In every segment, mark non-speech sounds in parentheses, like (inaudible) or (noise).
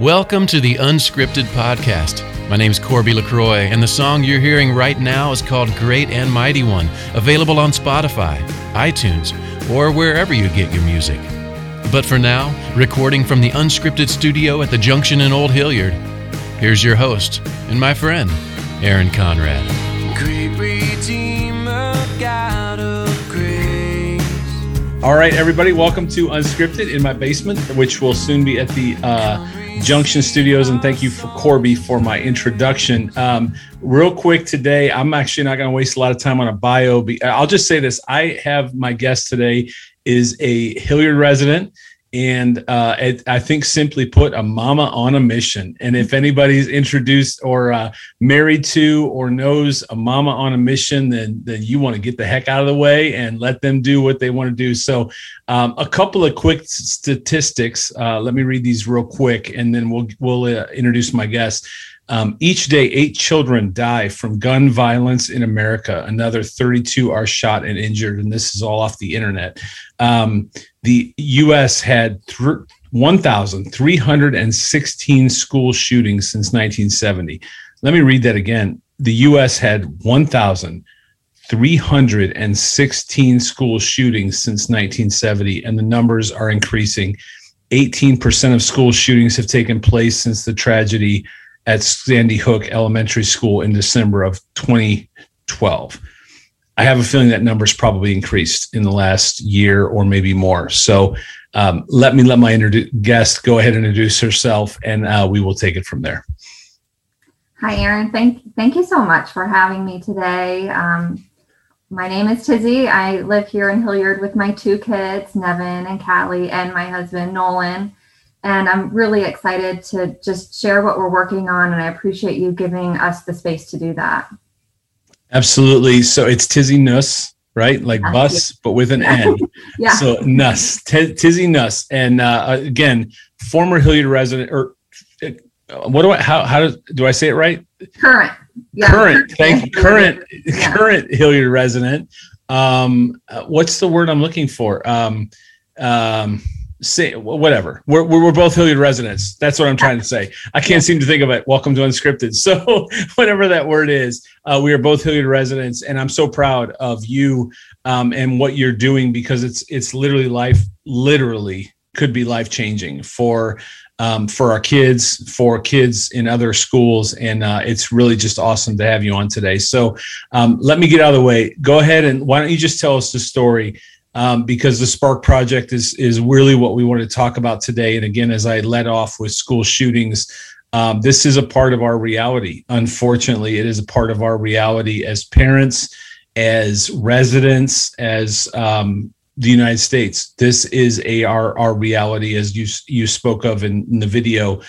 Welcome to the Unscripted Podcast. My name's Corby LaCroix, and the song you're hearing right now is called Great and Mighty One, available on Spotify, iTunes, or wherever you get your music. But for now, recording from the Unscripted studio at the Junction in Old Hilliard, here's your host and my friend, Aaron Conrad. Great Redeemer, All right, everybody, welcome to Unscripted in my basement, which will soon be at the uh, Junction Studios. And thank you for Corby for my introduction. Um, real quick today, I'm actually not going to waste a lot of time on a bio. I'll just say this: I have my guest today is a Hilliard resident. And uh, it, I think, simply put, a mama on a mission. And if anybody's introduced or uh, married to or knows a mama on a mission, then then you want to get the heck out of the way and let them do what they want to do. So, um, a couple of quick statistics. Uh, let me read these real quick, and then we'll we'll uh, introduce my guest. Um, each day, eight children die from gun violence in America. Another 32 are shot and injured, and this is all off the internet. Um, the U.S. had th- 1,316 school shootings since 1970. Let me read that again. The U.S. had 1,316 school shootings since 1970, and the numbers are increasing. 18% of school shootings have taken place since the tragedy at Sandy Hook Elementary School in December of 2012. I have a feeling that number's probably increased in the last year or maybe more. So um, let me let my guest go ahead and introduce herself, and uh, we will take it from there. Hi, Aaron. Thank thank you so much for having me today. Um, my name is Tizzie. I live here in Hilliard with my two kids, Nevin and Callie, and my husband Nolan. And I'm really excited to just share what we're working on, and I appreciate you giving us the space to do that. Absolutely. So it's Tizzie Nuss, right? Like bus, but with an N. (laughs) Yeah. So Nuss, T- Tizzie Nuss, and uh, again, former Hilliard resident, or uh, what do I? How how do, do I say it right? current. Yeah, current. Thank you. Current. Yeah. Current Hilliard resident. Um, uh, what's the word I'm looking for? Um, um, say whatever. We're, we're both Hilliard residents. That's what I'm trying to say. I can't seem to think of it. Welcome to Unscripted. (laughs) So whatever that word is, uh, we are both Hilliard residents, and I'm so proud of you um, and what you're doing because it's it's literally life. Literally could be life changing for um, for our kids, for kids in other schools, and uh, it's really just awesome to have you on today. So um, let me get out of the way. Go ahead and why don't you just tell us the story? Um, because the Spark Project is is really what we want to talk about today. And again, as I led off with school shootings, um, this is a part of our reality. Unfortunately, it is a part of our reality as parents, as residents, as um, the United States. This is a our our reality, as you you spoke of in, in the video.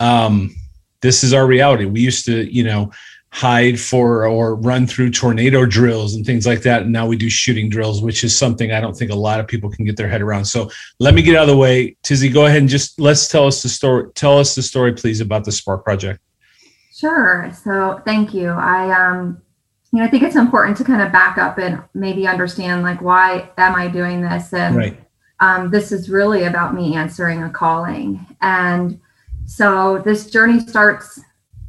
Um, this is our reality. We used to, you know hide for or run through tornado drills and things like that. And now we do shooting drills, which is something I don't think a lot of people can get their head around. So let me get out of the way. Tizzie, go ahead and just let's tell us the story. Tell us the story, please, about the Spark Project. Sure. So thank you. I um you know I think it's important to kind of back up and maybe understand like why am I doing this and Right. um, this is really about me answering a calling and so this journey starts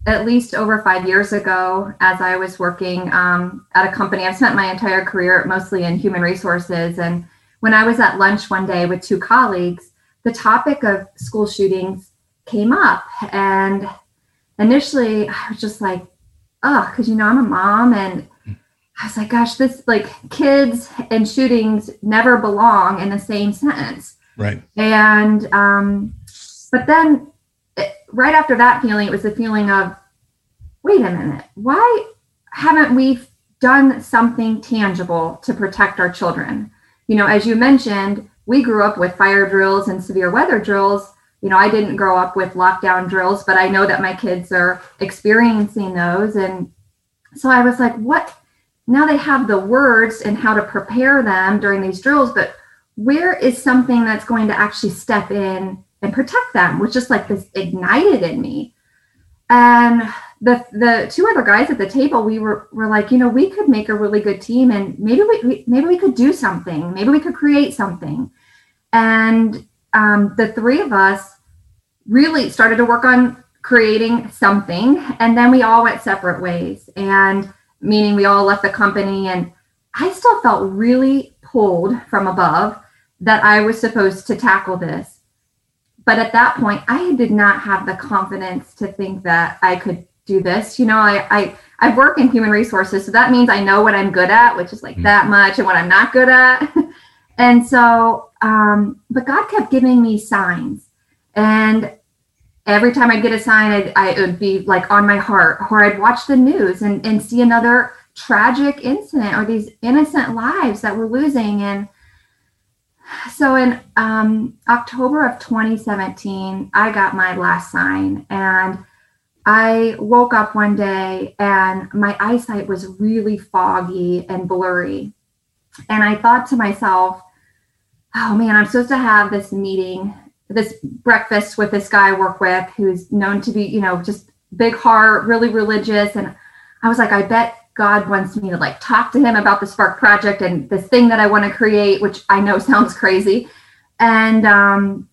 at least over five years ago as I was working um, at a company. I've spent my entire career mostly in human resources. And when I was at lunch one day with two colleagues, the topic of school shootings came up. And initially, I was just like, oh, because, you know, I'm a mom. And I was like, gosh, this like kids and shootings never belong in the same sentence. Right. And, um, but then right after that feeling, it was the feeling of, wait a minute, why haven't we done something tangible to protect our children? You know, as you mentioned, we grew up with fire drills and severe weather drills. You know, I didn't grow up with lockdown drills, but I know that my kids are experiencing those. And so I was like, what? Now they have the words and how to prepare them during these drills, but where is something that's going to actually step in and protect them, which just like this ignited in me. And the the two other guys at the table, we were were like, you know, we could make a really good team, and maybe we, we maybe we could do something, maybe we could create something. And um, the three of us really started to work on creating something. And then we all went separate ways. And meaning we all left the company. And I still felt really pulled from above that I was supposed to tackle this. But at that point, I did not have the confidence to think that I could do this. You know, I, I, I work in human resources. So that means I know what I'm good at, which is like mm-hmm. that much, and what I'm not good at. (laughs) and so, um, but God kept giving me signs. And every time I'd get a sign, I'd, I, it would be like on my heart, or I'd watch the news and, and see another tragic incident or these innocent lives that we're losing. And so in um, October of 2017, I got my last sign and I woke up one day and my eyesight was really foggy and blurry. And I thought to myself, oh man, I'm supposed to have this meeting this breakfast with this guy I work with who's known to be, you know, just big heart, really religious. And I was like, I bet God wants me to like talk to him about the Spark project and this thing that I want to create, which I know (laughs) sounds crazy. And um,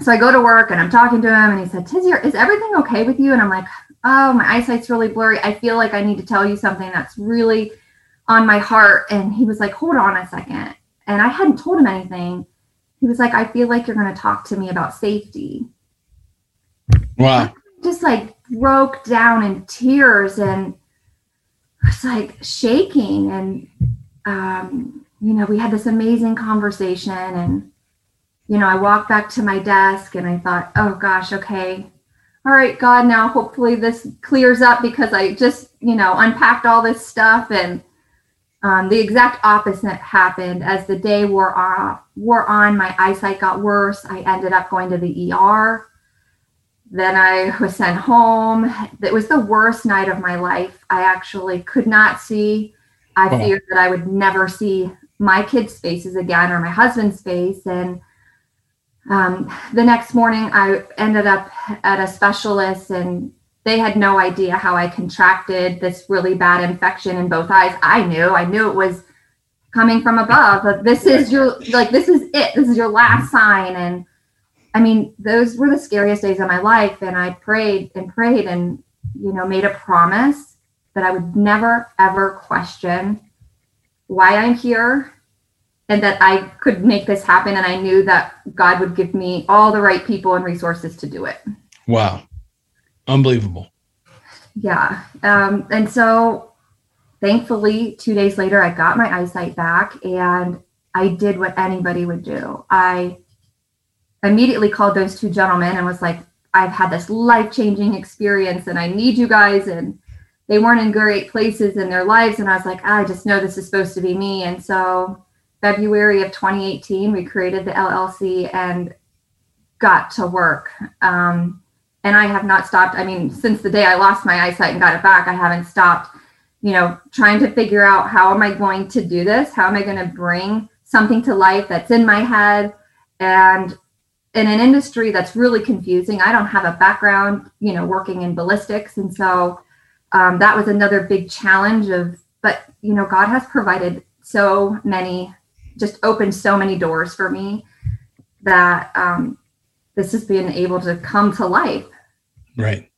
so I go to work and I'm talking to him and he said, Tizzie, is everything okay with you? And I'm like, oh, my eyesight's really blurry. I feel like I need to tell you something that's really on my heart. And he was like, hold on a second. And I hadn't told him anything he was like, I feel like you're going to talk to me about safety. Wow. Just like broke down in tears and like shaking. And, um, you know, we had this amazing conversation. And, you know, I walked back to my desk and I thought, oh gosh, okay. All right, God, now hopefully this clears up because I just, you know, unpacked all this stuff and, um, the exact opposite happened as the day wore on, wore on. My eyesight got worse. I ended up going to the ER. Then I was sent home. It was the worst night of my life. I actually could not see. I oh. feared that I would never see my kids' faces again or my husband's face. And um, the next morning, I ended up at a specialist and they had no idea how I contracted this really bad infection in both eyes. I knew, I knew it was coming from above. But this is your like this is it. This is your last sign. And I mean, those were the scariest days of my life. And I prayed and prayed and you know made a promise that I would never ever question why I'm here and that I could make this happen. And I knew that God would give me all the right people and resources to do it. Wow. Unbelievable. Yeah. Um, and so thankfully, two days later, I got my eyesight back and I did what anybody would do. I immediately called those two gentlemen and was like, I've had this life changing experience and I need you guys. And they weren't in great places in their lives. And I was like, I just know this is supposed to be me. And so, February of 2018, we created the LLC and got to work. Um, and I have not stopped. I mean, since the day I lost my eyesight and got it back, I haven't stopped, you know, trying to figure out how am I going to do this? How am I going to bring something to life that's in my head and in an industry that's really confusing. I don't have a background, you know, working in ballistics. And so um, that was another big challenge of, but, you know, God has provided so many, just opened so many doors for me that um, this has been able to come to life. Right.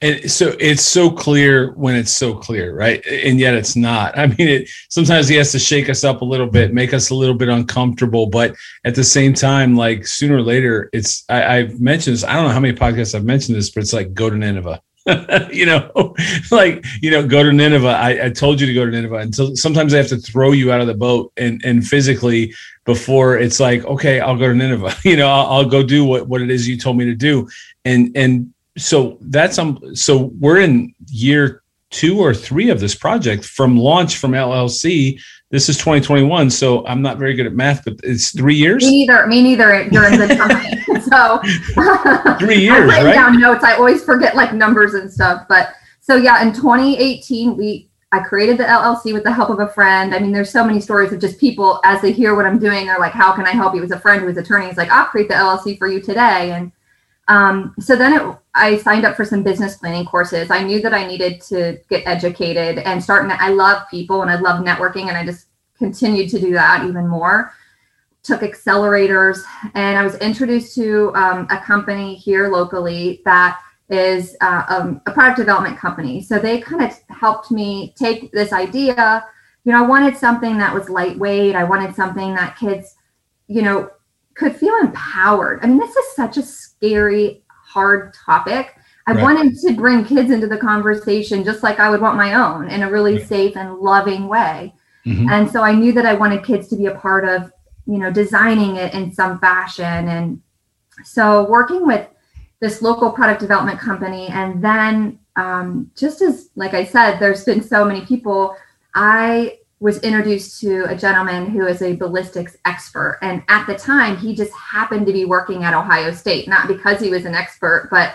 And so it's so clear when it's so clear, right? And yet it's not. I mean, it sometimes he has to shake us up a little bit, make us a little bit uncomfortable, but at the same time, like sooner or later, it's I, have mentioned this. I don't know how many podcasts I've mentioned this, but it's like go to Nineveh. (laughs) you know, (laughs) like you know, go to Nineveh. I, I told you to go to Nineveh, so sometimes I have to throw you out of the boat and and physically before it's like, okay, I'll go to Nineveh. (laughs) You know, I'll, I'll go do what what it is you told me to do, and and so that's um so we're in year two or three of this project from launch from LLC. This is 2021, so I'm not very good at math, but it's three years. Me neither. Me neither during the (laughs) time. so (laughs) three years, I right? Down notes. I always forget like numbers and stuff. But so yeah, in 2018, we I created the LLC with the help of a friend. I mean, there's so many stories of just people as they hear what I'm doing, they're like, "How can I help you?" It was a friend who was attorney. He's like, "I'll create the LLC for you today," and um, so then it, I signed up for some business planning courses. I knew that I needed to get educated and start. I love people and I love networking, and I just continued to do that even more. took accelerators and I was introduced to um, a company here locally that is uh, um, a product development company. So they kind of helped me take this idea. You know, I wanted something that was lightweight. I wanted something that kids, you know, could feel empowered. I mean, this is such a scary, hard topic. I Right. wanted to bring kids into the conversation just like I would want my own in a really Right. safe and loving way. Mhm. And so I knew that I wanted kids to be a part of, you know, designing it in some fashion. And so working with this local product development company, and then um, just as, like I said, there's been so many people, I was introduced to a gentleman who is a ballistics expert. And at the time, he just happened to be working at Ohio State, not because he was an expert, but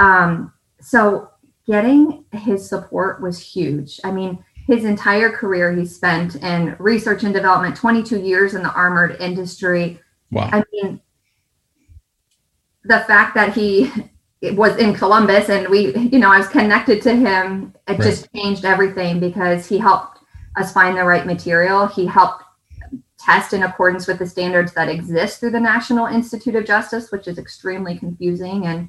um, so getting his support was huge. I mean, his entire career he spent in research and development 22 years in the armored industry Wow. i mean the fact that he was in columbus and we you know i was connected to him it just changed everything because he helped us find the right material he helped test in accordance with the standards that exist through the national institute of justice which is extremely confusing and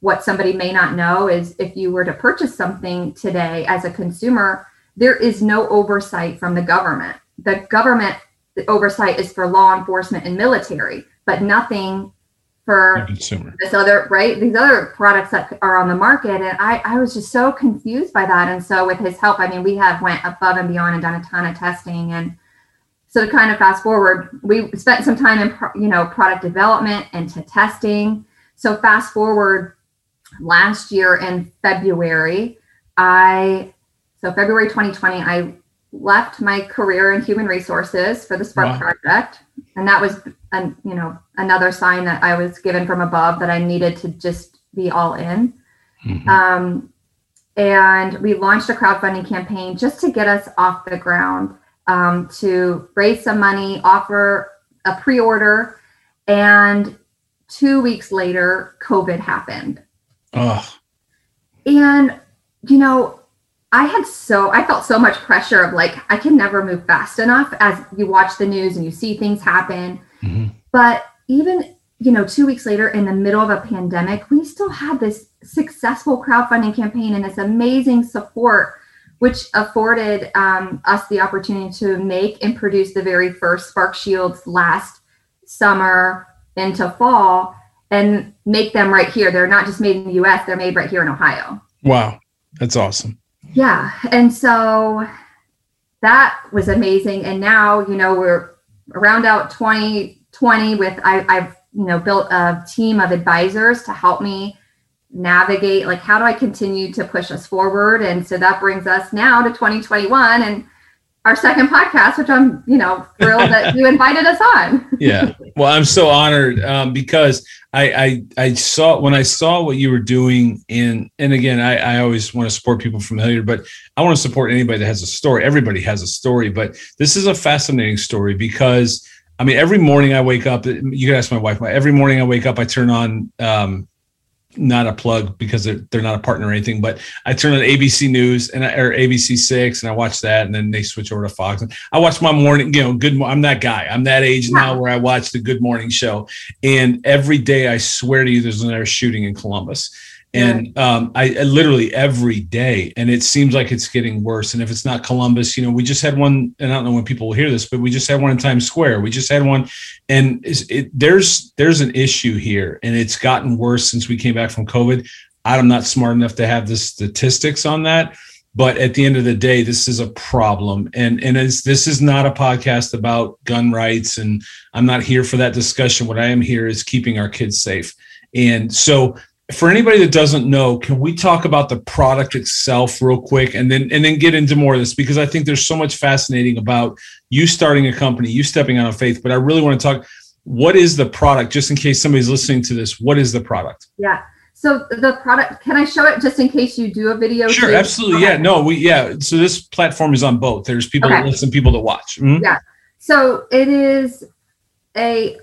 what somebody may not know is if you were to purchase something today as a consumer there is no oversight from the government. The government the oversight is for law enforcement and military, but nothing for consumer. this other right these other products that are on the market and I, I was just so confused by that and so with his help i mean we have went above and beyond and done a ton of testing and so to kind of fast forward we spent some time in you know product development and to testing so fast forward last year in february i so february 2020 i left my career in human resources for the spark Wow. project. And that was an, you know another sign that i was given from above that i needed to just be all in. Mhm. um, and we launched a crowdfunding campaign just to get us off the ground um, to raise some money offer a pre-order. And two weeks later covid happened. Oh, and you know i had so i felt so much pressure of like i can never move fast enough as you watch the news and you see things happen Mhm. but even you know two weeks later in the middle of a pandemic we still had this successful crowdfunding campaign and this amazing support which afforded um, us the opportunity to make and produce the very first spark shields last summer into fall and make them right here they're not just made in the us they're made right here in ohio wow. That's awesome. Yeah and so that was amazing. And now you know we're around out 2020 with I, i've you know built a team of advisors to help me navigate like how do i continue to push us forward? And so that brings us now to 2021 and our second podcast which i'm you know thrilled that you invited us on. (laughs) Yeah. Well i'm so honored um, because I, I i saw when i saw what you were doing in and again i, I always want to support people from Hilliard, but i want to support anybody that has a story. Everybody has a story but this is a fascinating story because i mean every morning i wake up you can ask my wife every morning i wake up i turn on um, not a plug because they're, they're not a partner or anything, but I turn on ABC News and I, or ABC Six and I watch that, and then they switch over to Fox. I watch my morning, you know, good. I'm that guy. I'm that age now where I watch the Good Morning Show, and every day I swear to you, there's another shooting in Columbus. And um, I, literally every day, and it seems like it's getting worse. And if it's not Columbus, you know, we just had one, and I don't know when people will hear this, but we just had one in Times Square. We just had one, and it, there's there's an issue here, and it's gotten worse since we came back from COVID. I'm not smart enough to have the statistics on that, but at the end of the day, this is a problem, and and this is not a podcast about gun rights, and I'm not here for that discussion. What I am here is keeping our kids safe, and so for anybody that doesn't know, can we talk about the product itself real quick and then and then get into more of this because I think there's so much fascinating about you starting a company, you stepping out of faith, but I really want to talk what is the product just in case somebody's listening to this, what is the product? yeah so the product can i show it just in case you do a video Sure, too? absolutely. Yeah, no, we yeah, so this platform is on both. There's people that listen, people that watch. Mhm. So it is a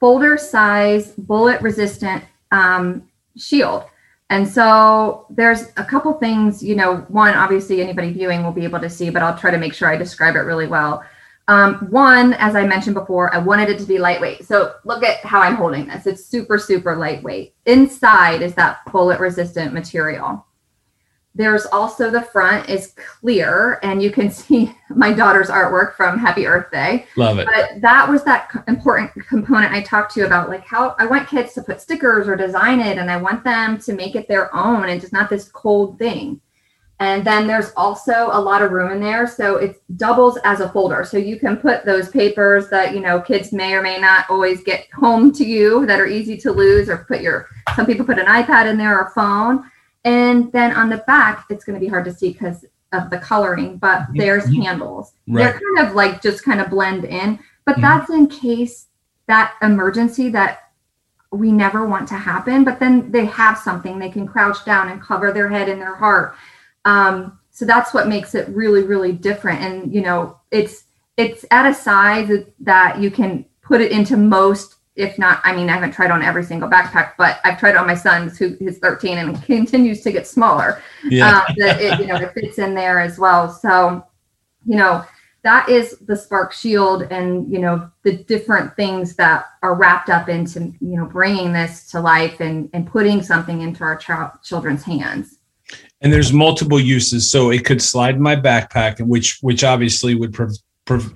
folder size bullet resistant um, shield. And so there's a couple things, you know, one, obviously anybody viewing will be able to see, but I'll try to make sure I describe it really well. Um, one, as I mentioned before, I wanted it to be lightweight. So look at how I'm holding this. It's super, super lightweight. Inside is that bullet resistant material. There's also the front is clear, and you can (laughs) see my daughter's artwork from Happy Earth Day. Love it. But that was that important component I talked to you about, like how I want kids to put stickers or design it, and I want them to make it their own and just not this cold thing. And then there's also a lot of room in there, so it doubles as a folder. So you can put those papers that you know kids may or may not always get home to you that are easy to lose, or put your some people put an iPad in there or phone. And then on the back, it's going to be hard to see because of the coloring, but there's handles. Right. They're kind of like just kind of blend in, but that's in case that emergency that we never want to happen. But then they have something they can crouch down and cover their head and their heart. Um, so that's what makes it really, really different. And you know, it's it's at a size that you can put it into most if not, I mean, I haven't tried on every single backpack, but I've tried on my son's who is 13 and (laughs) continues to get smaller. Yeah. Um, that it, you know, it fits in there as well. So, you know, that is the Spark Shield and, you know, the different things that are wrapped up into, you know, bringing this to life and, and putting something into our child, children's hands. and there's multiple uses so it could slide in my backpack and which which obviously would prov- prov-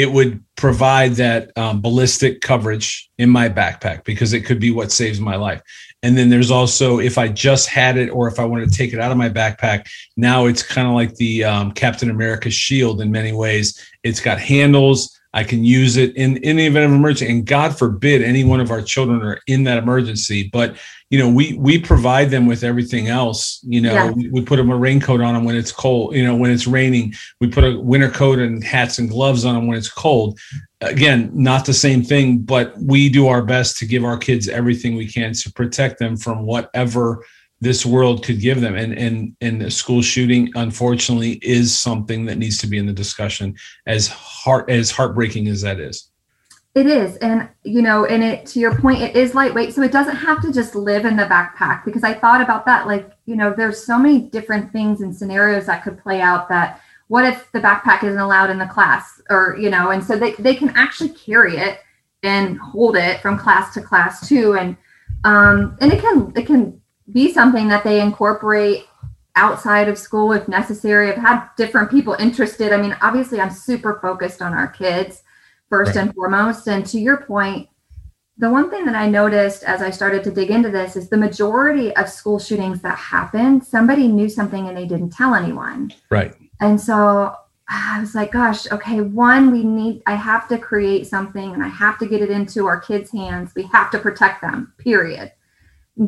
it would provide that um, ballistic coverage in my backpack because it could be what saves my life. And then there's also if i just had it or if i wanted to take it out of my backpack now it's kind of like the um, captain america shield in many ways. It's got handles i can use it in, in the event of emergency. And god forbid any one of our children are in that emergency. But you know we we provide them with everything else. You know Yeah. we, we put them a raincoat on them when it's cold you know when it's raining. We put a winter coat and hats and gloves on them when it's cold. Again not the same thing but we do our best to give our kids everything we can to protect them from whatever this world could give them and and and the school shooting unfortunately is something that needs to be in the discussion as heart as heartbreaking as that is It is. And, you know, and it, to your point, it is lightweight. So it doesn't have to just live in the backpack because I thought about that. Like, you know, there's so many different things and scenarios that could play out that what if the backpack isn't allowed in the class or, you know, and so they, they can actually carry it and hold it from class to class too. And, um, and it can, it can be something that they incorporate outside of school if necessary. I've had different people interested. I mean, obviously I'm super focused on our kids first and foremost. And to your point, the one thing that I noticed as I started to dig into this is the majority of school shootings that happened, somebody knew something and they didn't tell anyone. right And so I was like, gosh, okay, one, we need, I have to create something and I have to get it into our kids' hands. We have to protect them, period.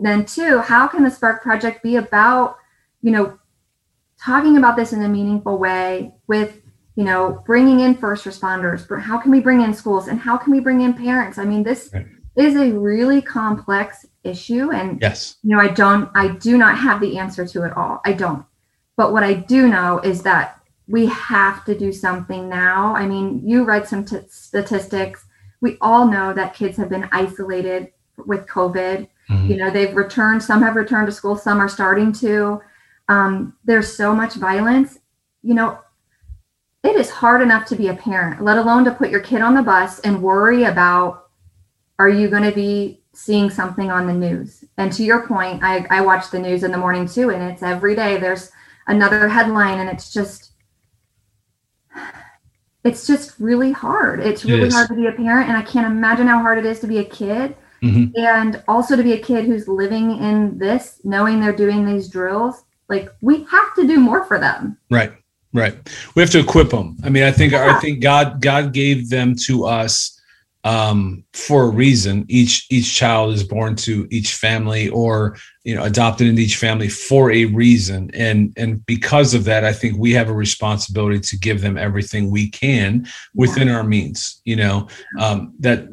Then two, how can the Spark Project be about, you know, talking about this in a meaningful way with, you know, bringing in first responders, how can we bring in schools and how can we bring in parents? I mean, this Right. is a really complex issue and yes. you know i don't i do not have the answer to it all. I don't. But what i do know is that we have to do something now. I mean you read some t- statistics. We all know that kids have been isolated with covid Mhm. you know they've returned some have returned to school some are starting to. Um, there's so much violence. You know it is hard enough to be a parent let alone to put your kid on the bus and worry about are you going to be seeing something on the news? And to your point I, I watch the news in the morning too and it's every day there's another headline and it's just it's just really hard. It's really hard to be a parent and i can't imagine how hard it is to be a kid Mhm. and also to be a kid who's living in this knowing they're doing these drills like we have to do more for them Right, right. We have to equip them. I mean, I think I think God God gave them to us um, for a reason. Each each child is born to each family, or you know, adopted into each family for a reason, and and because of that, I think we have a responsibility to give them everything we can within our means. You know, um, that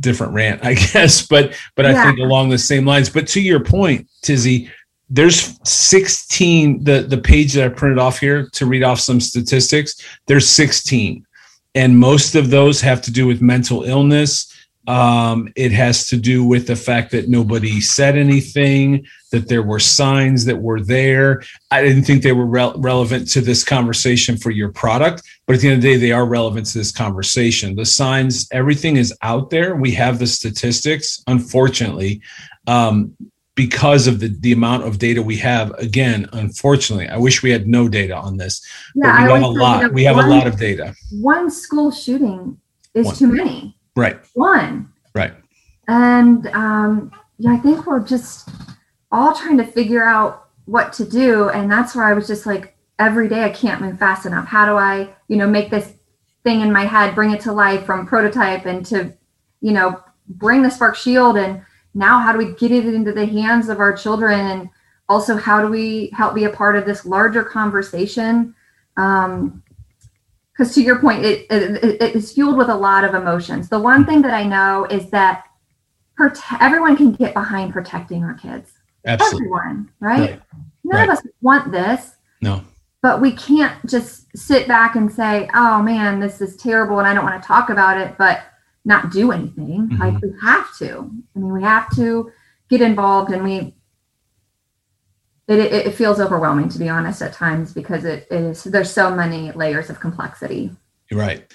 different rant, I (laughs) guess, but but I think along the same lines. But to your point, Tizzie, there's 16 the the page that i printed off here to read off some statistics there's 16 and most of those have to do with mental illness Um, it has to do with the fact that nobody said anything, that there were signs that were there. I didn't think they were rel relevant to this conversation for your product, but at the end of the day, they are relevant to this conversation. The signs, everything is out there. We have the statistics, unfortunately. Um, because of the, the amount of data we have again unfortunately i wish we had no data on this Yeah, but I we have a lot we have a lot of data One school shooting is One. too many. right One. right And um, yeah, I think we're just all trying to figure out what to do. And that's where I was just like, every day I can't move fast enough. How do I, you know, make this thing in my head, bring it to life from prototype and to, you know, bring the Spark Shield and now how do we get it into the hands of our children? And also how do we help be a part of this larger conversation? Um because to your point it, it, it is fueled with a lot of emotions. The one thing that i know is that prote- everyone can get behind protecting our kids. Absolutely. Everyone right, Right. none Right. of us want this. No. But we can't just sit back and say oh man this is terrible and i don't want to talk about it but not do anything. Mhm. like we have to. I mean we have to get involved and we it, it, it feels overwhelming to be honest at times because it is there's so many layers of complexity. You're right.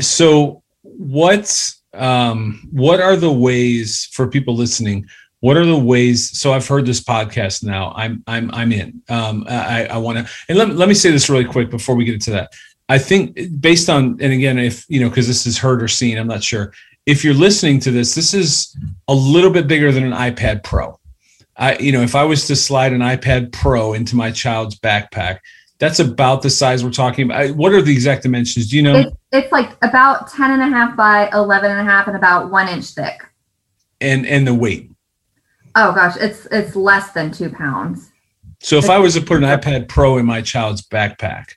So what um what are the ways for people listening? What are the ways so i've heard this podcast now. I'm i'm i'm in. Um i i want to and let, let me say this really quick before we get into that i think based on and again if you know because this is heard or seen i'm not sure. If you're listening to this this is a little bit bigger than an ipad pro. I you know if i was to slide an ipad pro into my child's backpack that's about the size we're talking about. What are the exact dimensions? Do you know? It's, it's like about 10 and a half by 11 and a half and about one inch thick. And and the weight? Oh gosh it's it's less than two pounds. So if I was to put an iPad Pro in my child's backpack,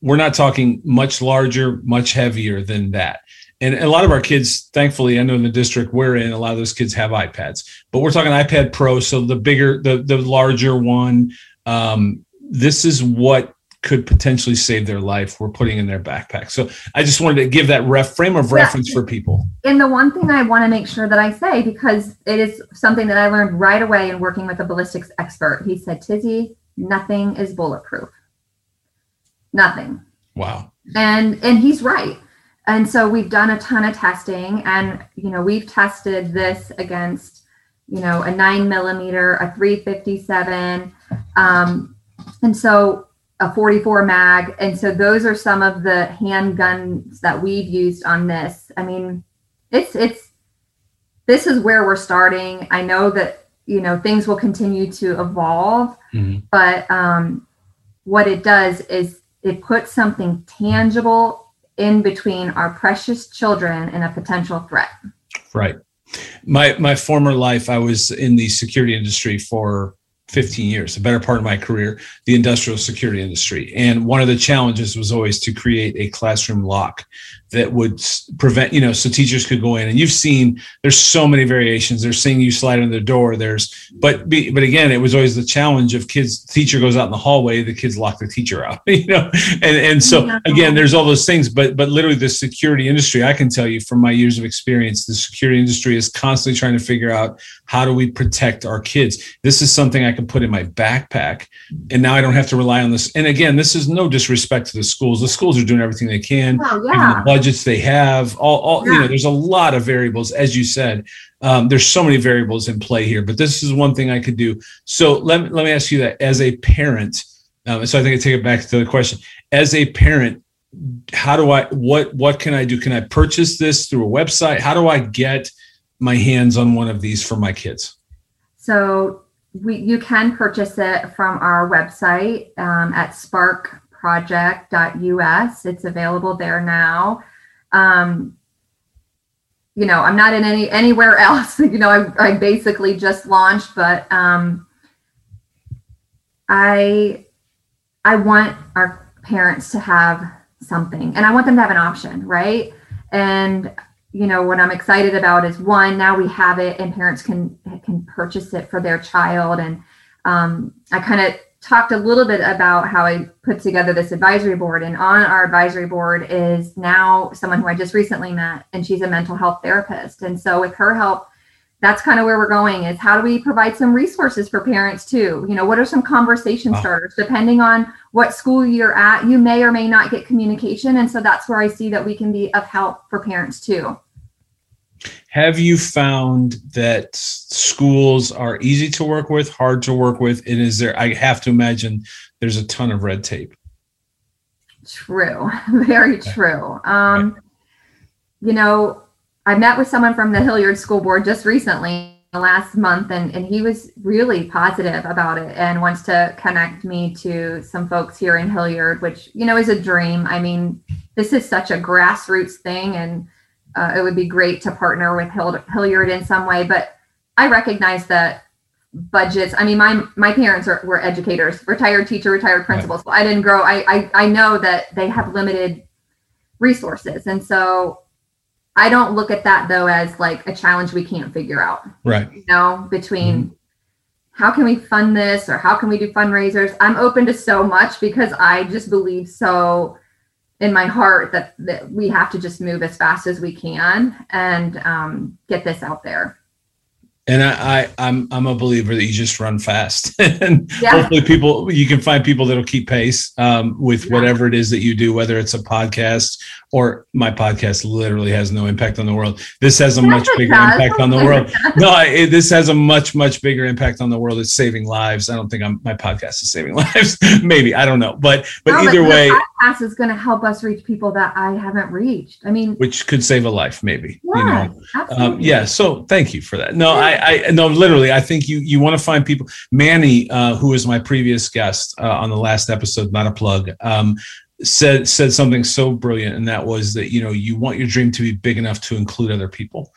we're not talking much larger, much heavier than that. And a lot of our kids, thankfully, I know in the district we're in, a lot of those kids have iPads. But we're talking iPad Pro, so the bigger, the the larger one. Um, this is what could potentially save their life. We're putting in their backpack. So I just wanted to give that ref frame of Yeah. reference for people. and the one thing I want to make sure that I say, because it is something that I learned right away in working with a ballistics expert, he said, Tizzie, nothing is bulletproof. Nothing. Wow. And and he's right. And so we've done a ton of testing, and you know, we've tested this against, you know, a nine millimeter, a 357, um, and so a 44 mag. And so those are some of the handguns that we've used on this. I mean, it's it's this is where we're starting. I know that you know things will continue to evolve, Mhm. but um, what it does is it puts something tangible in between our precious children and a potential threat. Right. My my former life, I was in the security industry for 15 years, the better part of my career, the industrial security industry. And one of the challenges was always to create a classroom lock that would prevent, you know, so teachers could go in. And you've seen there's so many variations. They're seeing you slide in the door. There's, but be, but again, it was always the challenge of kids. Teacher goes out in the hallway, the kids lock the teacher out, (laughs) you know, and and so again, there's all those things. But but literally, the security industry, I can tell you from my years of experience, the security industry is constantly trying to figure out how do we protect our kids. This is something I can put in my backpack, and now I don't have to rely on this. And again, this is no disrespect to the schools. The schools are doing everything they can Oh yeah. the budgets they have all, all you know there's a lot of variables as you said. Um, there's so many variables in play here but this is one thing i could do. So let, me- let me ask you that as a parent um, so i think i take it back to the question. As a parent how do i what what can i do? Can i purchase this through a website? How do i get my hands on one of these for my kids? So we you can purchase it from our website um, at sparkproject.us. It's available there now. Um, you know, I'm not in any anywhere (laughs) else. You know, I, I basically just launched, but um, I I want our parents to have something, and I want them to have an option, right? And you know what i'm excited about is one now we have it and parents can can purchase it for their child. And um, i kind of talked a little bit about how I put together this advisory board, and on our advisory board is now someone who I just recently met, and she's a mental health therapist. And so, with her help, that's kind of where we're going is how do we provide some resources for parents too? You know what are some conversation Wow. starters? Depending on what school you're at you may or may not get communication. And so that's where i see that we can be of help for parents too Have you found that schools are easy to work with, hard to work with? And is there, I have to imagine there's a ton of red tape. True, (laughs) very true. Um, You know, I met with someone from the Hilliard School Board just recently, last month, and, and he was really positive about it and wants to connect me to some folks here in Hilliard, which, you know, is a dream. I mean, this is such a grassroots thing, and uh, it would be great to partner with Hill- Hilliard in some way. But I recognize that budgets i mean my my parents are, were educators retired teacher retired principals so i didn't grow I, I i know that they have limited resources and so i don't look at that though as like a challenge we can't figure out Right. you know between how can we fund this or how can we do fundraisers i'm open to so much because i just believe so in my heart that, that we have to just move as fast as we can and um, get this out there And I, I I'm I'm a believer that you just run fast, (laughs) and Yeah. hopefully people you can find people that'll keep pace um, with Yeah. whatever it is that you do, whether it's a podcast or my podcast literally has no impact on the world. This has a much bigger impact on the world. No, I- it, this has a much much bigger impact on the world. It's saving lives. I don't think I'm my podcast is saving (laughs) lives. Maybe I don't know, but but No, either the way, podcast is going to help us reach people that I haven't reached. I mean, which could save a life, maybe. yeah, You know, um, yeah so thank you for that. No I, I no literally i think you you want to find people. Manny uh, who was my previous guest uh, on the last episode not a plug um, said said something so brilliant and that was that you know you want your dream to be big enough to include other people.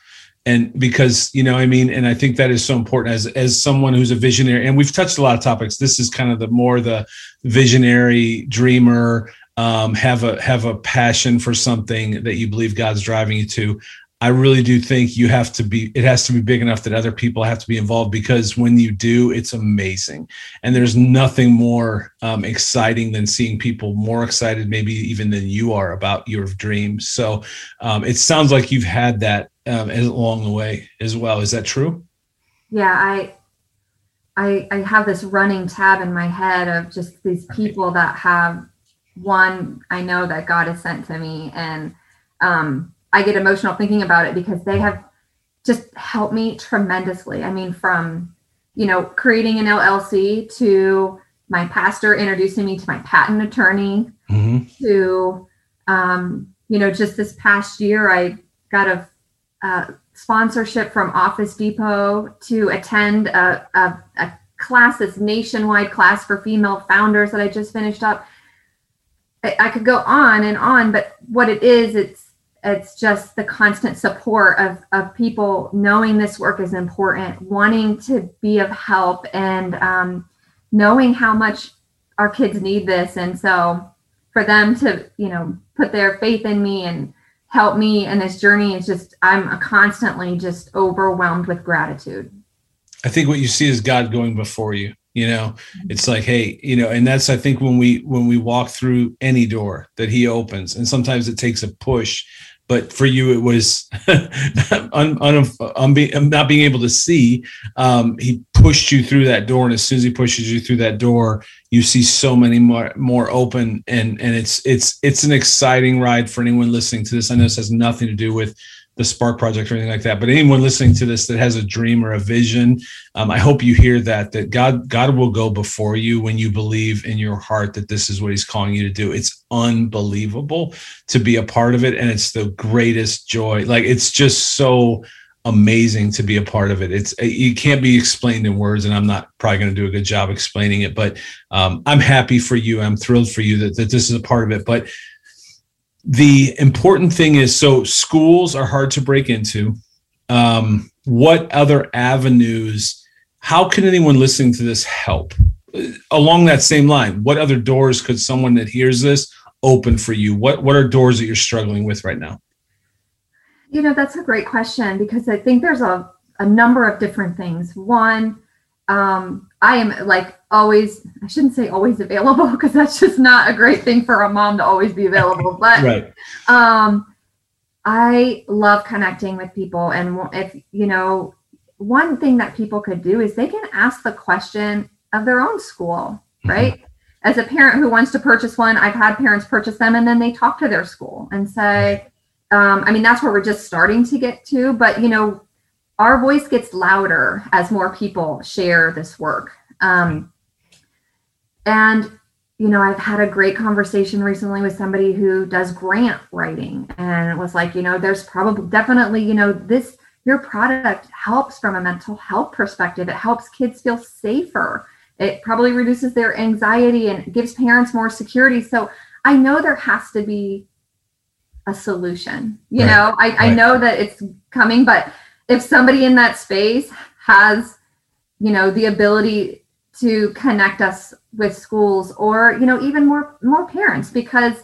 And because you know i mean? And i think that is so important as as someone who's a visionary and we've touched a lot of topics. This is kind of the more the visionary dreamer um, have a have a passion for something that you believe god's driving you to I really do think you have to be, it has to be big enough that other people have to be involved because when you do, it's amazing. And there's nothing more um, exciting than seeing people more excited, maybe even than you are about your dreams. So um, it sounds like you've had that um, along the way as well. Is that true? yeah, I, I, I have this running tab in my head of just these people that have one I know that God has sent to me, and um, I get emotional thinking about it because they have just helped me tremendously. I mean, from you know creating an LLC to my pastor introducing me to my patent attorney Mm-hmm. to um, you know just this past year i got a, sponsorship from office depot to attend a, a, a class this nationwide class for female founders that i just finished up I, could go on and on but what it is it's it's just the constant support of, of people knowing this work is important wanting to be of help and um, knowing how much our kids need this and so for them to you know put their faith in me and help me in this journey is just i'm constantly just overwhelmed with gratitude I think what you see is God going before you. You know, it's like, hey, you know, and that's I think when we when we walk through any door that He opens, and sometimes it takes a push, but for you it was (laughs) un, un, unbe- not being able to see. Um, he pushed you through that door, and as soon as He pushes you through that door, you see so many more more open, and and it's it's it's an exciting ride for anyone listening to this. I know this has nothing to do with the Spark Project or anything like that, but anyone listening to this that has a dream or a vision um, I hope you hear that that God God will go before you when you believe in your heart that this is what He's calling you to do. It's unbelievable to be a part of it, and it's the greatest joy. Like it's just so amazing to be a part of it. It's it can't be explained in words, and I'm not probably going to do a good job explaining it. But um, I'm happy for you. I'm thrilled for you that that this is a part of it. But the important thing is, so schools are hard to break into. Um, what other avenues? How can anyone listening to this help? Uh, Along that same line, what other doors could someone that hears this open for you? What what are doors that you're struggling with right now? you know that's a great question because i think there's a, a number of different things one um, i am like always I shouldn't say always available (laughs) because that's just not a great thing for a mom to always be available. (laughs) But Right. um I love connecting with people and if you know one thing that people could do is they can ask the question of their own school, right? As a parent who wants to purchase one, I've had parents purchase them and then they talk to their school and say, um, I mean, that's where we're just starting to get to, but you know, our voice gets louder as more people share this work. Um, and you know, I've had a great conversation recently with somebody who does grant writing, and it was like, you know, there's probably definitely, you know, this your product helps from a mental health perspective. It helps kids feel safer. It probably reduces their anxiety and gives parents more security. So I know there has to be a solution. You Right. know, I, I know that it's coming, but if somebody in that space has, you know, the ability to connect us with schools or, you know, even more more parents, because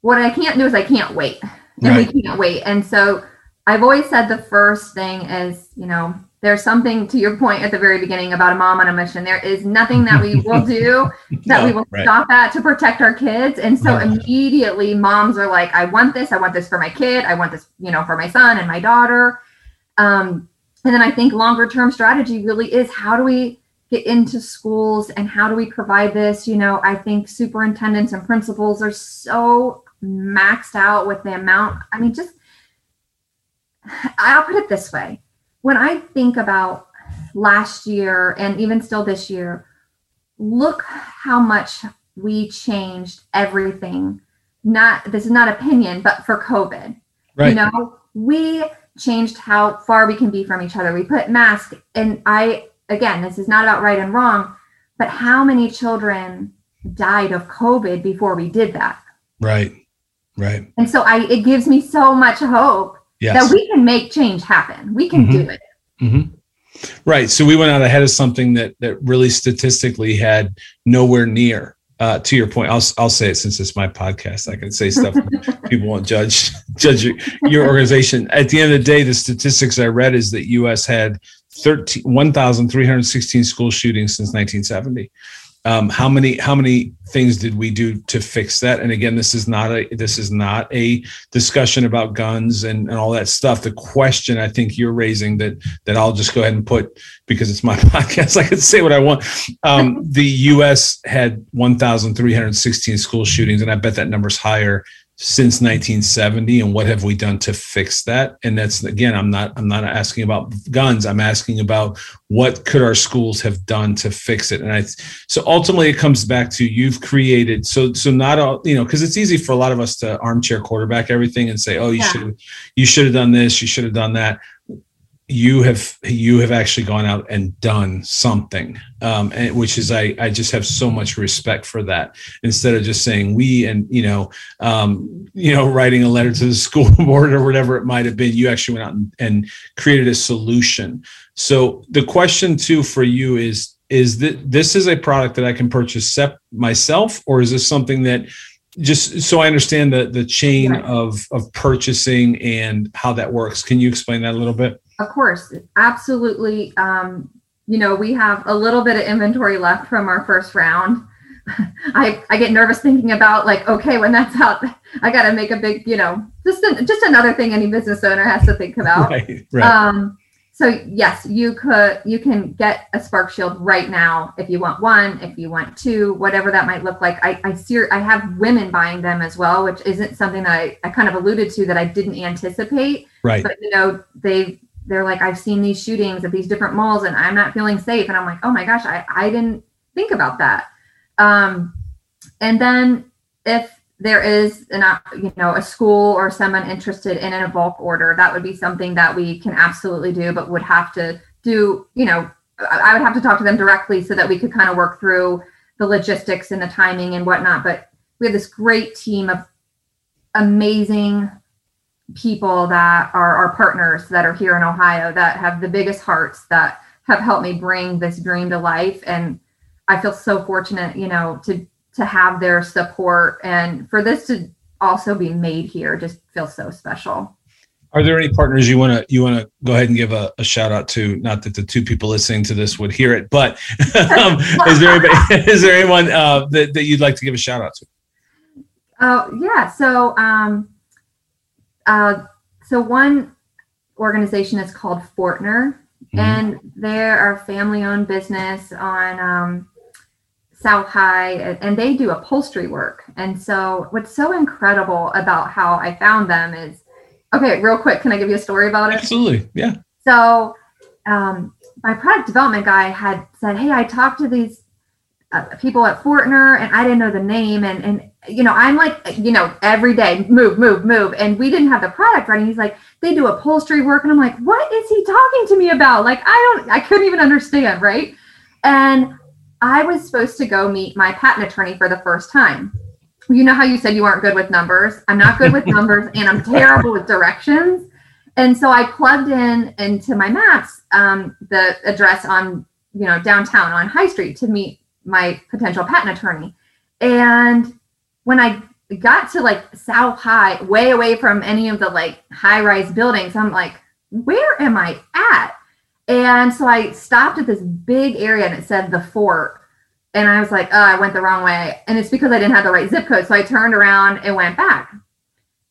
what I can't do is I can't wait. (laughs) And Right. we can't wait. And so I've always said the first thing is, you know, there's something to your point at the very beginning about a mom on a mission. There is nothing that we will do (laughs) that we will right. stop at to protect our kids. And so Right. immediately moms are like, I want this. I want this for my kid. I want this, you know, for my son and my daughter. Um, and then I think longer term strategy really is how do we get into schools and how do we provide this? You know, I think superintendents and principals are so maxed out with the amount. I mean, just I'll put it this way. When I think about last year and even still this year, look how much we changed everything. Not this is not opinion, but for COVID. Right. You know, we changed how far we can be from each other. We put masks, and I again, this is not about right and wrong, but how many children died of COVID before we did that? Right. Right. And so I it gives me so much hope Yes. that we can make change happen. We can Mhm. do it. hmm Right. So we went out ahead of something that that really statistically had nowhere near. Uh, to your point, I'll I'll say it since it's my podcast. I can say stuff (laughs) people won't judge judge your, your organization. At the end of the day, the statistics I read is that U.S. had 13 1,316 school shootings since 1970. Um, how many how many things did we do to fix that? And again, this is not a this is not a discussion about guns and, and all that stuff. The question I think you're raising that that I'll just go ahead and put because it's my (laughs) podcast. I can say what I want. Um, (laughs) the U.S. had 1,316 school shootings, and I bet that number's higher since 1970. And what have we done to fix that? And that's again, I'm not I'm not asking about guns. I'm asking about what could our schools have done to fix it. And I so ultimately it comes back to you've created so so not all you know because it's easy for a lot of us to armchair quarterback everything and say oh you Yeah. should you should have done this you should have done that you have you have actually gone out and done something um and which is i i just have so much respect for that. Instead of just saying we and you know um you know writing a letter to the (laughs) school board or whatever it might have been you actually went out and, and created a solution. So the question too for you is is that this is a product that i can purchase sep- myself or is this something that just so i understand the the chain of of purchasing and how that works. Can you explain that a little bit Of course, absolutely. Um, you know, we have a little bit of inventory left from our first round. (laughs) I, I get nervous thinking about like, okay, when that's out, (laughs) I got to make a big, you know, just an, just another thing any business owner has to think about. (laughs) right right Um, so yes, you could you can get a Spark Shield right now if you want one, if you want two, whatever that might look like. I I see I have women buying them as well, which isn't something that I, I kind of alluded to that I didn't anticipate. right But you know, they they're like, I've seen these shootings at these different malls and I'm not feeling safe. And I'm like, oh my gosh, I, I didn't think about that. Um, and then if there is an you know a school or someone interested in a bulk order that would be something that we can absolutely do but would have to do you know I would have to talk to them directly so that we could kind of work through the logistics and the timing and whatnot but we have this great team of amazing people that are our partners that are here in ohio that have the biggest hearts that have helped me bring this dream to life and i feel so fortunate you know to to have their support and for this to also be made here just feels so special Are there any partners you want to you want to go ahead and give a, a, shout out to? Not that the two people listening to this would hear it, but (laughs) um, is there anybody, (laughs) is there anyone uh, that that you'd like to give a shout out to? Oh yeah, so um, uh, so one organization is called Fortner, mm-hmm. and they're a family-owned business on um, South High, and they do upholstery work. And so, what's so incredible about how I found them is, okay, real quick, can I give you a story about it? Absolutely, yeah. So, um, my product development guy had said, "Hey, I talked to these uh, people at Fortner, and I didn't know the name, and and you know, I'm like, you know, every day, move, move, move, and we didn't have the product ready. He's like, they do upholstery work, and I'm like, what is he talking to me about? Like, I don't, I couldn't even understand, right? And I was supposed to go meet my patent attorney for the first time. You know how you said you aren't good with numbers? I'm not good with (laughs) numbers and I'm terrible with directions. And so I plugged in into my maps um, the address on, you know, downtown on High Street to meet my potential patent attorney. And when I got to like South High, way away from any of the like high rise buildings, I'm like, where am I at? And so I stopped at this big area and it said the fort. And I was like, oh, I went the wrong way. And it's because I didn't have the right zip code. So I turned around and went back.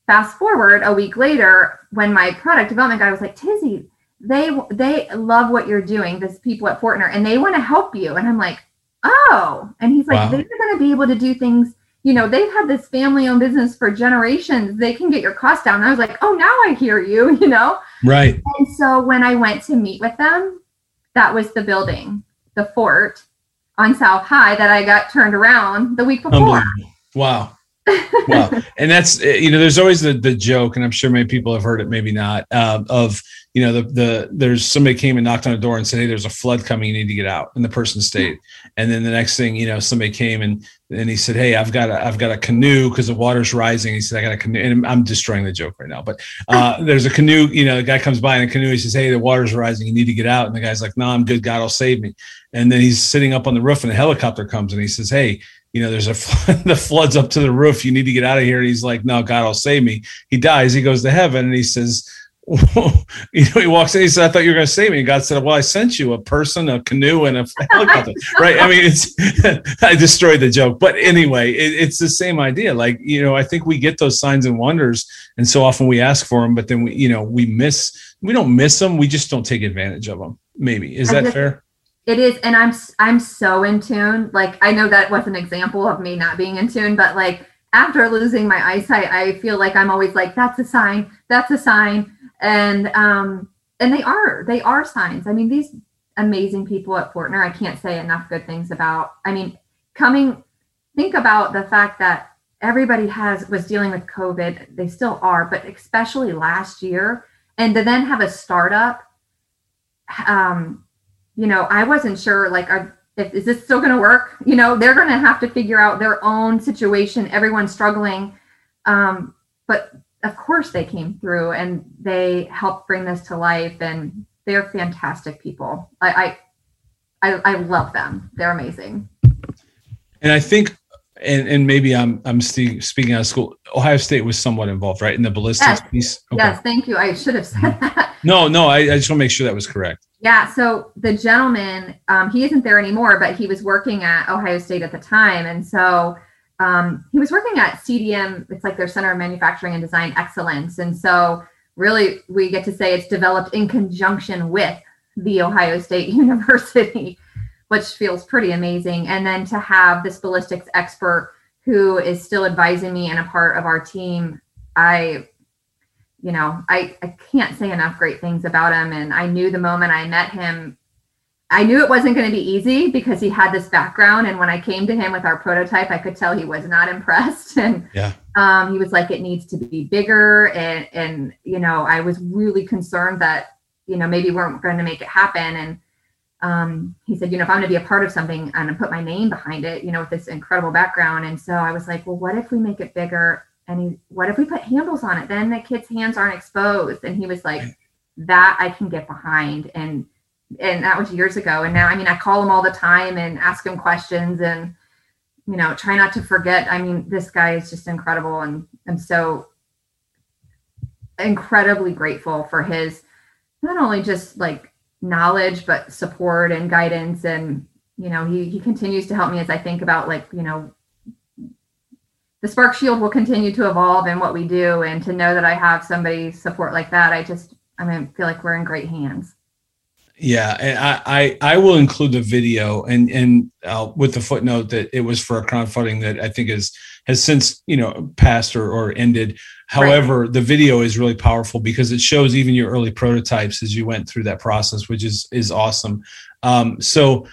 Fast forward a week later, when my product development guy was like, Tizzie, they they love what you're doing, this people at Fortner, and they want to help you. And I'm like, oh. And he's like, wow. they're going to be able to do things you know, they've had this family owned business for generations. They can get your cost down. And I was like, oh, now I hear you, (laughs) you know? Right. And so when I went to meet with them, that was the building, the fort on South High that I got turned around the week before. Wow. Wow. And that's, eh, you know, there's always the, the joke, and I'm sure many people have heard it, maybe not, uh, of, you know, the, the, there's somebody came and knocked on a door and said, Hey, there's a flood coming. You need to get out. And the person stayed. And then the next thing, you know, somebody came and, and he said, Hey, I've got a, I've got a canoe because the water's rising. He said, I got a canoe. And I'm destroying the joke right now, but, uh, (laughs) there's a canoe, you know, the guy comes by in a canoe. He says, Hey, the water's rising. You need to get out. And the guy's like, No, I'm good. God will save me. And then he's sitting up on the roof and a helicopter comes and he says, Hey, you know, there's a (laughs) the floods up to the roof. You need to get out of here. And he's like, no, God will save me. He dies. He goes to heaven and he says, (laughs) you know, he walks in. He said, "I thought you were going to save me." And God said, "Well, I sent you a person, a canoe, and a (laughs) helicopter." right? I mean, it's I destroyed the joke, but anyway, it, it's the same idea. Like you know, I think we get those signs and wonders, and so often we ask for them, but then we, you know, we miss. We don't miss them. We just don't take advantage of them. Maybe is that fair? It is, and I'm I'm so in tune. Like I know that was an example of me not being in tune, but like after losing my eyesight, I feel like I'm always like, "That's a sign. That's a sign." and um, and they are they are signs. I mean, these amazing people at Fortner, I can't say enough good things about. I mean, coming think about the fact that everybody has was dealing with COVID. They still are, but especially last year, and to then have a startup. Um, you know, I wasn't sure like are, if is this still going to work? You know, they're going to have to figure out their own situation. Everyone's struggling. Um, but of course they came through and they helped bring this to life and they're fantastic people. I I I, I love them. They're amazing. And I think and, and maybe I'm I'm speaking out of school. Ohio State was somewhat involved, right, in the ballistics yes. piece. Okay. Yes, thank you. I should have said (laughs) that. No, no, I, I just want to make sure that was correct. Yeah. So the gentleman, um, he isn't there anymore, but he was working at Ohio State at the time, and so um, he was working at CDM. It's like their Center of Manufacturing and Design Excellence. And so, really, we get to say it's developed in conjunction with the Ohio State (laughs) University, which feels pretty amazing. And then to have this ballistics expert who is still advising me and a part of our team, I, you know, I, I can't say enough great things about him. And I knew the moment I met him I knew it wasn't going to be easy because he had this background. And when I came to him with our prototype, I could tell he was not (laughs) impressed. And yeah. um, he was like, it needs to be bigger. And, and, you know, I was really concerned that, you know, maybe we weren't going to make it happen. And um, he said, you know, if I'm going to be a part of something, to put my name behind it, you know, with this incredible background. And so I was like, well, what if we make it bigger? And he, what if we put handles on it? Then the kid's hands aren't exposed. And he was like, that I can get behind. And, and that was years ago and now i mean i call him all the time and ask him questions and you know try not to forget i mean this guy is just incredible and i'm so incredibly grateful for his not only just like knowledge but support and guidance and you know he he continues to help me as i think about like you know the spark shield will continue to evolve in what we do and to know that i have somebody support like that i just i mean feel like we're in great hands Yeah, and I, I I will include the video and and uh, with the footnote that it was for a crowdfunding that I think is has since you know passed or, or ended. However, the video is really powerful because it shows even your early prototypes as you went through that process, which is is awesome. Um, so,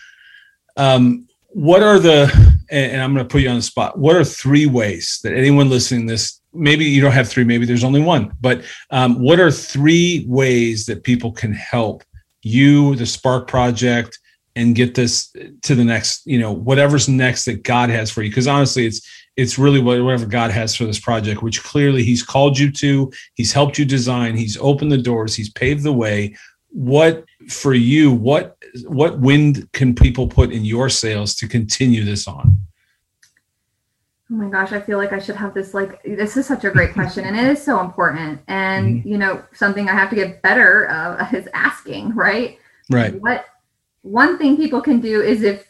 um, what are the and, and I'm going to put you on the spot. What are three ways that anyone listening this maybe you don't have three, maybe there's only one, but um, what are three ways that people can help you, the Spark Project, and get this to the next, you know, whatever's next that God has for you? Because honestly, it's it's really whatever God has for this project, which clearly He's called you to, He's helped you design, He's opened the doors, He's paved the way. What for you? What what wind can people put in your sails to continue this on? Oh my gosh, I feel like I should have this like this is such a great question and it is so important. And Mm-hmm. you know, something I have to get better uh, (laughs) is asking, right? Right. What one thing people can do is if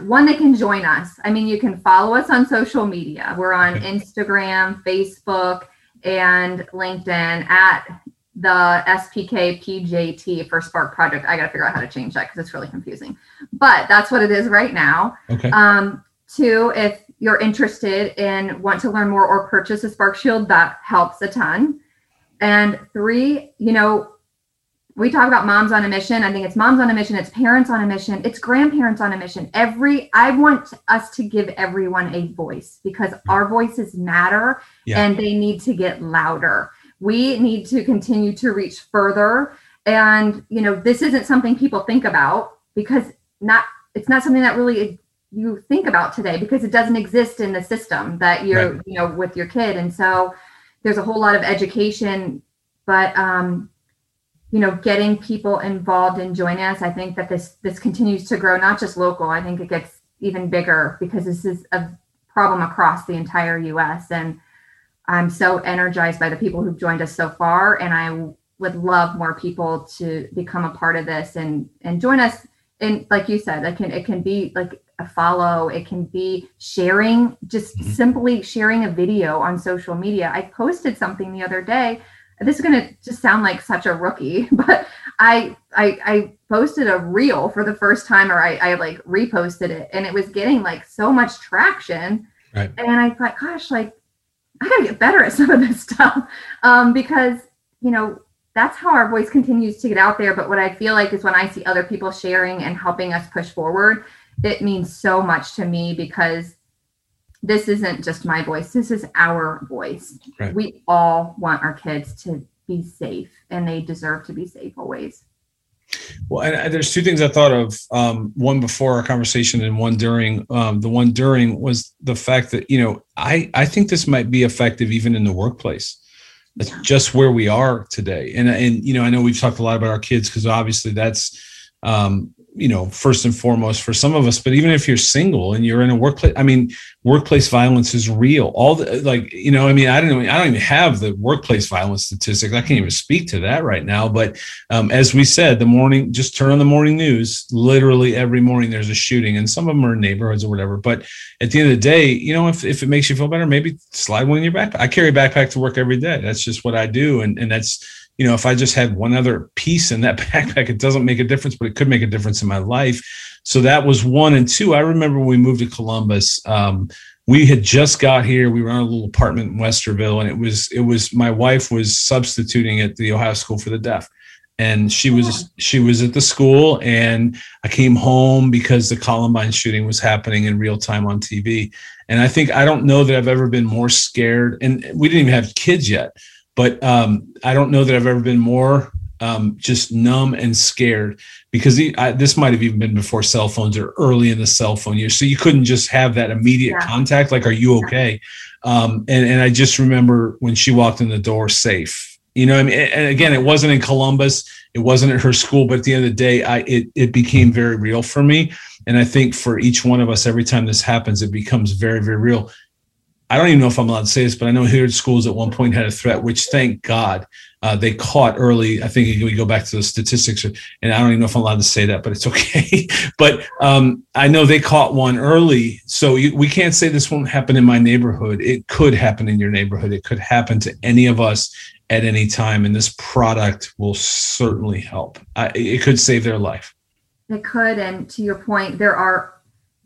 one they can join us. I mean, you can follow us on social media. We're on. Instagram, Facebook, and LinkedIn at the SPK PJT for Spark Project. I got to figure out how to change that because it's really confusing. But that's what it is right now. Okay. Um, two, if you're interested in want to learn more or purchase a Spark Shield, that helps a ton. And three, you know, we talk about moms on a mission. I think it's moms on a mission, it's parents on a mission, it's grandparents on a mission. Every I want us to give everyone a voice because our voices matter Yeah. and they need to get louder. We need to continue to reach further. And you know, this isn't something people think about because not it's not something that really you think about today because it doesn't exist in the system that you're Right. you know with your kid and so there's a whole lot of education but um you know getting people involved and joining us i think that this this continues to grow not just local i think it gets even bigger because this is a problem across the entire us and i'm so energized by the people who've joined us so far and i would love more people to become a part of this and and join us and like you said it can it can be like a follow it can be sharing just Mhm. simply sharing a video on social media i posted something the other day this is going to just sound like such a rookie (laughs) but I, I i posted a reel for the first time or i, I like reposted it and it was getting like so much traction Right. and i thought gosh like i gotta get better at some of this (laughs) stuff um, because you know that's how our voice continues to get out there. But what i feel like is when i see other people sharing and helping us push forward it means so much to me because this isn't just my voice. This is our voice. Right. we all want our kids to be safe and they deserve to be safe always Well, and, and there's two things I thought of. Um, one before our conversation and one during. Um, the one during was the fact that you know I I think this might be effective even in the workplace. That's Yeah. just where we are today. And and you know I know we've talked a lot about our kids because obviously that's um, you know first and foremost for some of us. But even if you're single and you're in a workplace, I mean, workplace violence is real. All the like you know I mean I don't even, I don't even have the workplace violence statistics. I can't even speak to that right now. But um, as we said, the morning, just turn on the morning news. Literally every morning there's a shooting, and some of them are in neighborhoods or whatever. But at the end of the day, you know, if, if it makes you feel better, maybe slide one in your backpack. I carry a backpack to work every day. That's just what I do. And, and that's, you know, if I just had one other piece in that (laughs) backpack, it doesn't make a difference, but it could make a difference in my life. So that was one. And two, I remember when we moved to Columbus, um, we had just got here. We were in a little apartment in Westerville, and it was it was my wife was substituting at the Ohio School for the Deaf, and she was she was at the school, and I came home because the Columbine shooting was happening in real time on TV, and I think I don't know that I've ever been more scared, and we didn't even have kids yet, but um, I don't know that I've ever been more um, just numb and scared because the, I, this might have even been before cell phones or early in the cell phone years. So you couldn't just have that immediate Yeah. contact, like, are you okay? Um, and, and I just remember when she walked in the door safe, you know, I mean, and again, it wasn't in Columbus, it wasn't at her school, but at the end of the day, I, it, it became very real for me. And I think for each one of us, every time this happens, it becomes very, very real. I don't even know if I'm allowed to say this, but I know here Hilliard Schools at one point had a threat, which thank God uh, they caught early. I think we go back to the statistics, and I don't even know if I'm allowed to say that, but it's (laughs) okay. but um, I know they caught one early, so you, we can't say this won't happen in my neighborhood. It could happen in your neighborhood. It could happen to any of us at any time, and this product will certainly help. I, it could save their life. It could, and to your point, there are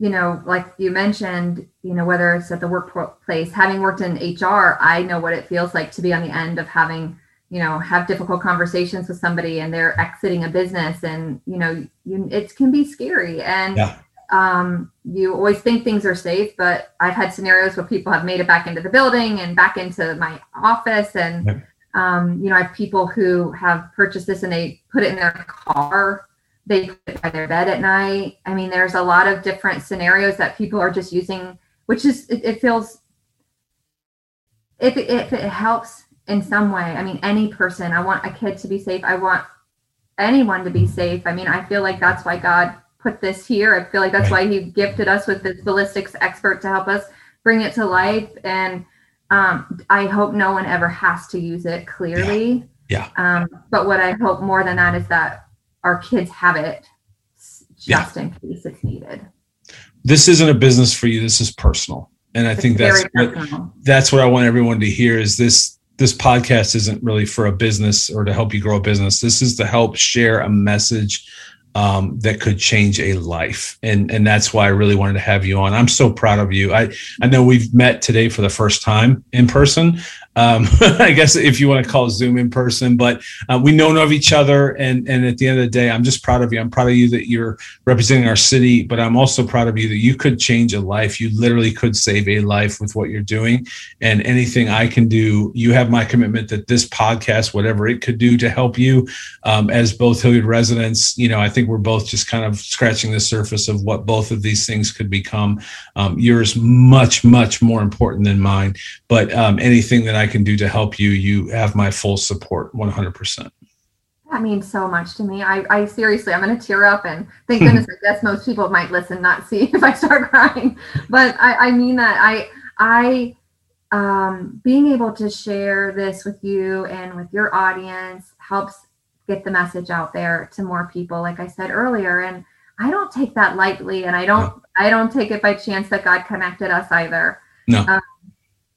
you know, like you mentioned, you know, whether it's at the workplace, having worked in HR, I know what it feels like to be on the end of having you know have difficult conversations with somebody and they're exiting a business and you know you, it can be scary and yeah. um, you always think things are safe but i've had scenarios where people have made it back into the building and back into my office and yeah. um, you know i have people who have purchased this and they put it in their car they put it by their bed at night i mean there's a lot of different scenarios that people are just using which is it, it feels if it, if it helps in some way. I mean, any person. I want a kid to be safe. I want anyone to be safe. I mean, I feel like that's why God put this here. I feel like that's why He gifted us with this ballistics expert to help us bring it to life. And um, I hope no one ever has to use it. Clearly. Yeah. yeah. Um, but what I hope more than that is that our kids have it just yeah. in case it's needed. This isn't a business for you. This is personal. And I it's think that's what, that's what I want everyone to hear is this this podcast isn't really for a business or to help you grow a business. This is to help share a message um, that could change a life, and and that's why I really wanted to have you on. I'm so proud of you. I I know we've met today for the first time in person, um, (laughs) I guess if you want to call Zoom in person, but uh, we know of each other. And, and at the end of the day, I'm just proud of you. I'm proud of you that you're representing our city, but I'm also proud of you that you could change a life. You literally could save a life with what you're doing. And anything I can do, you have my commitment that this podcast, whatever it could do to help you um, as both Hilliard residents, you know, I think we're both just kind of scratching the surface of what both of these things could become. Um, yours much, much more important than mine, but um, anything that I can do to help you, you have my full support 100%. That means so much to me. I, I seriously, I'm going to tear up and thank (laughs) goodness I guess most people might listen, not see (laughs) if I start crying. But I, I mean that I, I, um, being able to share this with you and with your audience helps get the message out there to more people, like I said earlier. And I don't take that lightly, and I don't, no. I don't take it by chance that God connected us either. No. Um,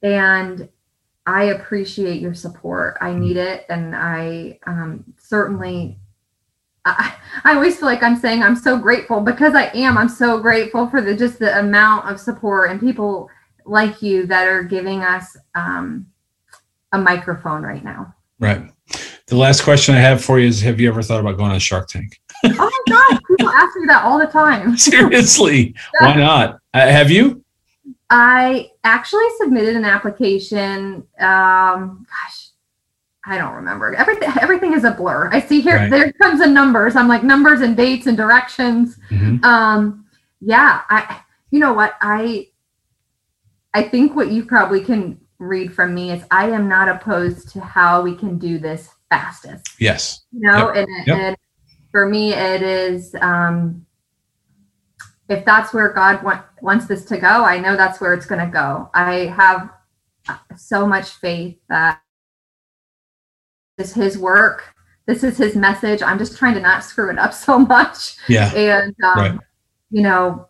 and I appreciate your support. I need it. And I um, certainly, I, I always feel like I'm saying I'm so grateful because I am. I'm so grateful for the just the amount of support and people like you that are giving us um, a microphone right now. Right. The last question I have for you is Have you ever thought about going on Shark Tank? oh my God. People ask me that all the time. (laughs) (laughs) Seriously. Why not? Uh, have you? I actually submitted an application. Um, gosh, I don't remember. Everything everything is a blur. I see here right. there comes the numbers. I'm like numbers and dates and directions. Mm-hmm. Um, yeah, I you know what I I think what you probably can read from me is I am not opposed to how we can do this fastest. Yes. You know, yep. And, yep. and for me it is um if that's where God want, wants this to go, I know that's where it's going to go. I have so much faith that this is His work. This is His message. I'm just trying to not screw it up so much. Yeah. And um, right. you know,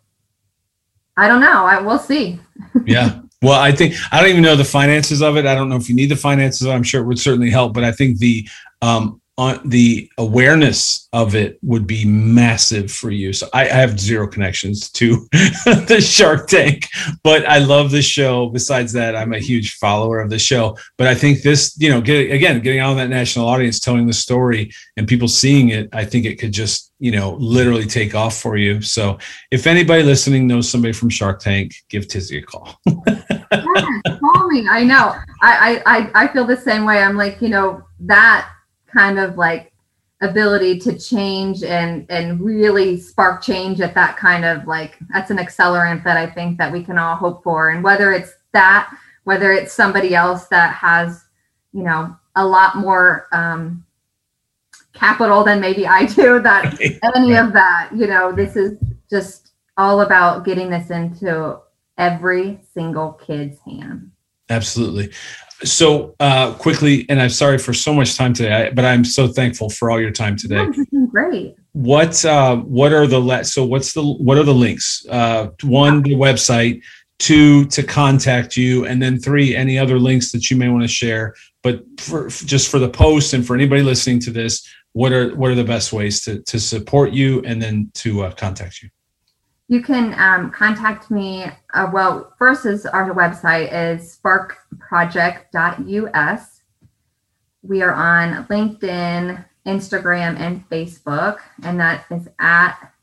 I don't know. I will see. yeah. (laughs) Well, I think I don't even know the finances of it. I don't know if you need the finances. I'm sure it would certainly help, but I think the um, on the awareness of it would be massive for you. So I, I have zero connections to (laughs) the Shark Tank, but I love the show. Besides that, I'm a huge follower of the show. But I think this, you know, get, again, getting out of that national audience, telling the story, and people seeing it, I think it could just, you know, literally take off for you. So if anybody listening knows somebody from Shark Tank, give Tizzie a call. (laughs) yeah, call me. I know. I, I I feel the same way. I'm like, you know, that kind of like ability to change and and really spark change at that kind of like that's an accelerant that I think that we can all hope for and whether it's that whether it's somebody else that has you know a lot more um capital than maybe I do (laughs) that any right. of that you know this is just all about getting this into every single kid's hand. Absolutely. So uh, quickly, and I'm sorry for so much time today, but I'm so thankful for all your time today. Yeah, this has been great. What uh, what are the let? So what's the what are the links? Uh, one, the website. Two, to contact you, and then three, any other links that you may want to share. But for just for the post and for anybody listening to this, what are what are the best ways to to support you and then to uh, contact you? You can um, contact me. Uh, well, first is our website is sparkproject.us. We are on LinkedIn, Instagram, and Facebook, and that is at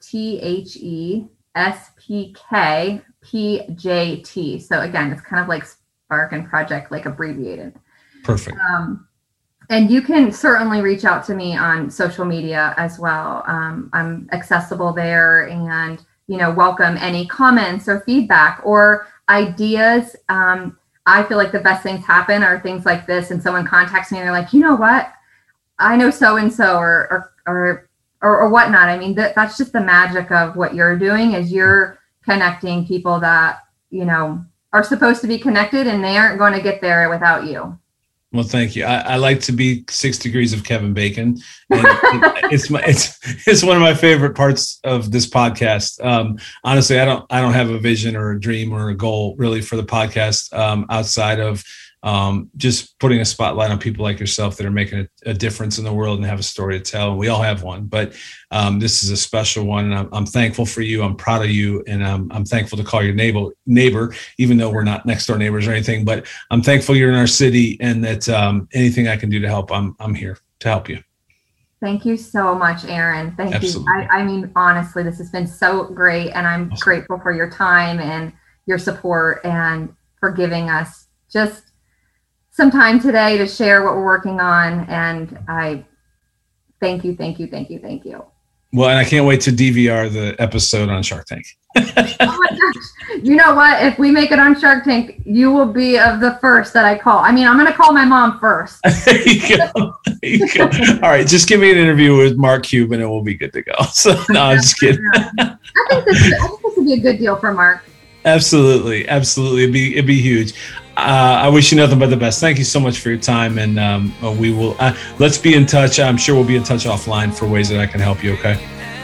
T H E S P K P J T. So again, it's kind of like Spark and Project, like abbreviated. Perfect. Um, and you can certainly reach out to me on social media as well. Um, I'm accessible there and, you know, welcome any comments or feedback or ideas. Um, I feel like the best things happen are things like this, and someone contacts me and they're like, you know what? I know so and so or or or or, or whatnot. I mean, that, that's just the magic of what you're doing is you're connecting people that, you know, are supposed to be connected and they aren't going to get there without you. Well, thank you. I, I, like to be six degrees of Kevin Bacon. And (laughs) it's my it's it's one of my favorite parts of this podcast. Um, honestly, I don't I don't have a vision or a dream or a goal really for the podcast um, outside of um, just putting a spotlight on people like yourself that are making a, a, difference in the world and have a story to tell. We all have one, but um, this is a special one. And I'm, I'm, thankful for you. I'm proud of you, and I'm, I'm thankful to call your neighbor neighbor, even though we're not next door neighbors or anything. But I'm thankful you're in our city, and that um, anything I can do to help, I'm I'm here to help you. Thank you so much, Aaron. Thank Absolutely. you. I, I mean, honestly, this has been so great, and I'm awesome. grateful for your time and your support and for giving us just some time today to share what we're working on. And I thank you, thank you, thank you, thank you. Well, and I can't wait to DVR the episode on Shark Tank. (laughs) oh my gosh. You know what? If we make it on Shark Tank, you will be of the first that I call. I mean, I'm going to call my mom first. (laughs) there you go. There you go. All right. Just give me an interview with Mark Cuban and we'll be good to go. (laughs) So, no, I'm just kidding. I think this, I think this would be a good deal for Mark. Absolutely. Absolutely. It'd be, it'd be huge uh, I wish you nothing but the best. Thank you so much for your time, and um, uh, we will. Uh, let's be in touch. I'm sure we'll be in touch offline for ways that I can help you. Okay.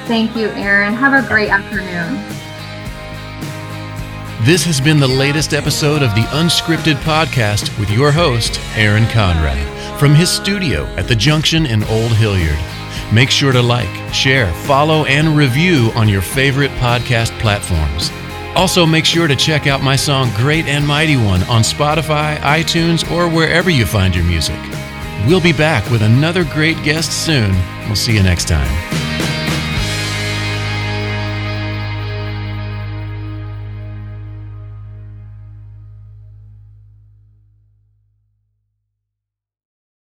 Thank you, Aaron. Have a great afternoon. This has been the latest episode of the Unscripted Podcast with your host, Aaron Conrad, from his studio at the Junction in Old Hilliard. Make sure to like, share, follow, and review on your favorite podcast platforms. Also, make sure to check out my song Great and Mighty One on Spotify, iTunes, or wherever you find your music. We'll be back with another great guest soon. We'll see you next time.